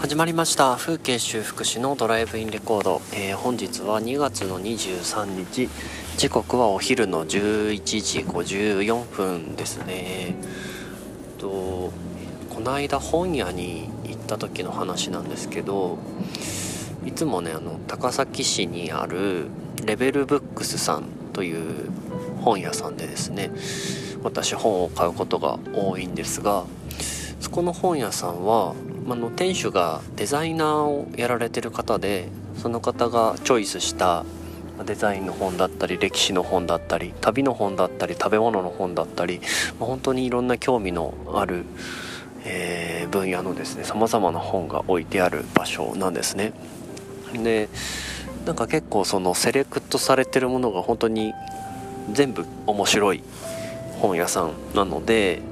始まりました。風景修復師のドライブインレコード、えー、本日は2月の23日。時刻はお昼の11時54分ですね。とこの間本屋に行った時の話なんですけどいつもねあの高崎市にあるレベルブックスさんという本屋さんでですね私本を買うことが多いんですがそこの本屋さんはあの店主がデザイナーをやられてる方でその方がチョイスしたデザインの本だったり歴史の本だったり旅の本だったり食べ物の本だったり、まあ、本当にいろんな興味のある、えー、分野のですねさまざまな本が置いてある場所なんですね。でなんか結構そのセレクトされてるものが本当に全部面白い本屋さんなので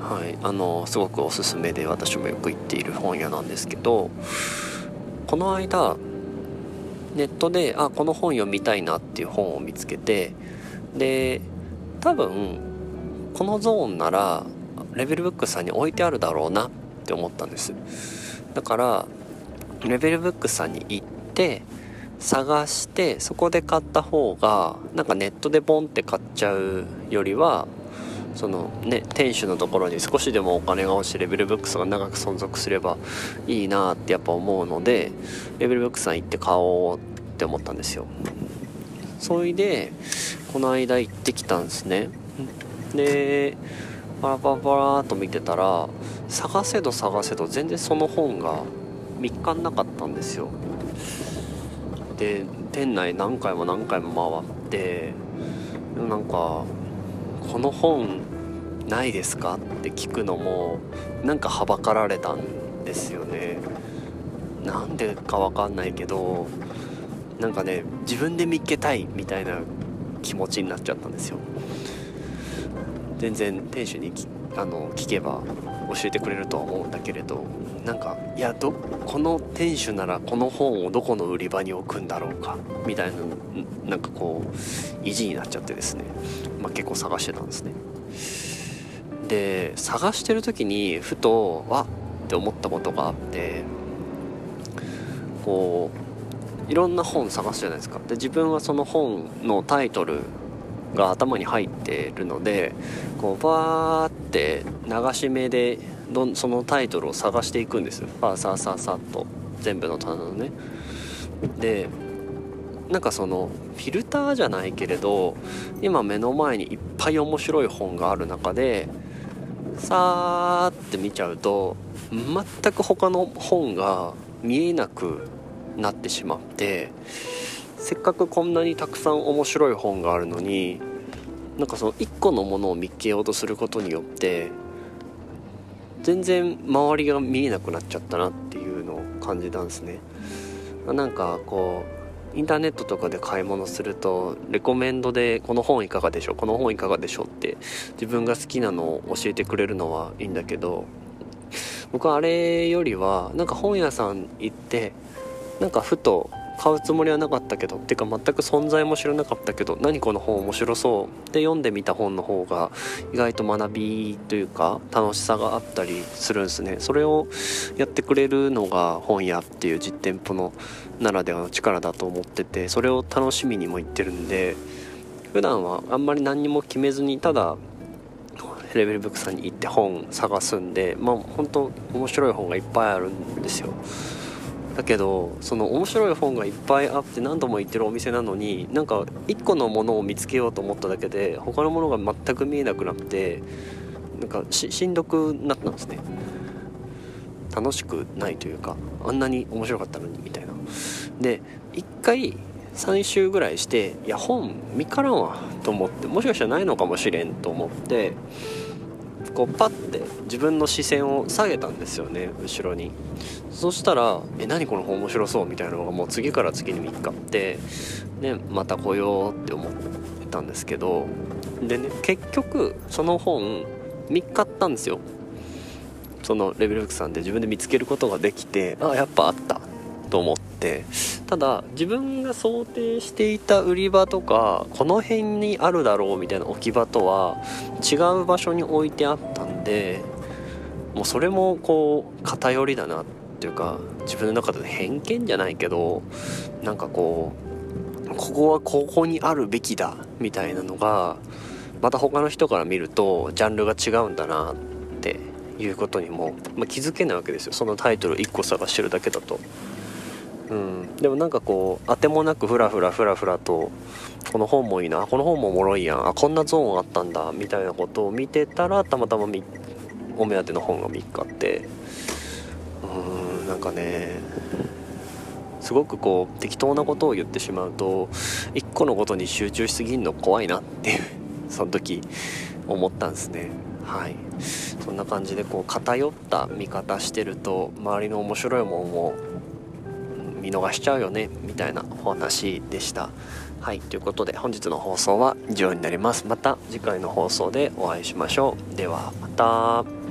はい、あのすごくおすすめで私もよく行っている本屋なんですけどこの間ネットであこの本読みたいなっていう本を見つけてで多分このゾーンならレベルブックさんに置いてあるだろうなって思ったんです。だからレベルブックさんに行って探してそこで買った方がなんかネットでボンって買っちゃうよりはそのね店主のところに少しでもお金が落ちてレベルブックスが長く存続すればいいなってやっぱ思うのでレベルブックスさん行って買おうって思ったんですよ。それでこの間行ってきたんですね。でパラパラパラっと見てたら探せど探せど全然その本が見つかなかったんですよ。で店内何回も何回も回ってなんかこの本ないですか？って聞くのもなんかはばかられたんですよね。なんでかわかんないけどなんかね自分で見っけたいみたいな気持ちになっちゃったんですよ。全然店主にあの聞けば教えてくれるとは思うんだけれどなんかいやどこの店主ならこの本をどこの売り場に置くんだろうかみたいななんかこう意地になっちゃってですね、まあ、結構探してたんですね。で探してる時にふとわって思ったことがあってこういろんな本探すじゃないですか。で自分はその本のタイトルが頭に入ってるのでこうバーって流し目でどんそのタイトルを探していくんですよ。ファーサーサーサーと。全部の棚のね。でなんかそのフィルターじゃないけれど今目の前にいっぱい面白い本がある中でさーって見ちゃうと全く他の本が見えなくなってしまってせっかくこんなにたくさん面白い本があるのになんかその1個のものを見っけようとすることによって全然周りが見えなくなっちゃったなっていうのを感じたんですね。なんかこうインターネットとかで買い物するとレコメンドでこの本いかがでしょうこの本いかがでしょうって自分が好きなのを教えてくれるのはいいんだけど僕はあれよりはなんか本屋さん行ってなんかふと買うつもりはなかったけどていうか全く存在も知らなかったけど何この本面白そう。で読んでみた本の方が意外と学びというか楽しさがあったりするんですね。それをやってくれるのが本屋っていう実店舗のならではの力だと思っててそれを楽しみにも言ってるんで普段はあんまり何にも決めずにただレベルブックさんに行って本探すんでまあ本当面白い本がいっぱいあるんですよ。だけどその面白い本がいっぱいあって何度も行ってるお店なのになんか1個のものを見つけようと思っただけで他のものが全く見えなくなってなんかしんどくなったんですね。楽しくないというかあんなに面白かったのにみたいな。で1回3週ぐらいしていや本見からんわと思ってもしかしたらないのかもしれんと思ってこうパッて自分の視線を下げたんですよね後ろに。そしたら「え何この本面白そう」みたいなのがもう次から次に見つかってねまた来ようって思ってたんですけどでね結局その本見っかったんですよ。そのレベルフックさんで自分で見つけることができてあやっぱあった。と思ってただ自分が想定していた売り場とかこの辺にあるだろうみたいな置き場とは違う場所に置いてあったんでもうそれもこう偏りだなっていうか自分の中で偏見じゃないけどなんかこうここはここにあるべきだみたいなのがまた他の人から見るとジャンルが違うんだなっていうことにも、まあ、気づけないわけですよそのタイトル1個探してるだけだと。うん、でもなんかこうあてもなくフラフラフラフラとこの本もいいな。この本もおもろいやん。あこんなゾーンあったんだ。みたいなことを見てたらたまたまお目当ての本が3日あって。うんなんかねすごくこう適当なことを言ってしまうと1個のことに集中しすぎるの怖いなっていう その時思ったんですね。はい。そんな感じでこう偏った見方してると周りの面白いもんを見逃しちゃうよねみたいなお話でした。はいということで本日の放送は以上になります。また次回の放送でお会いしましょう。ではまた。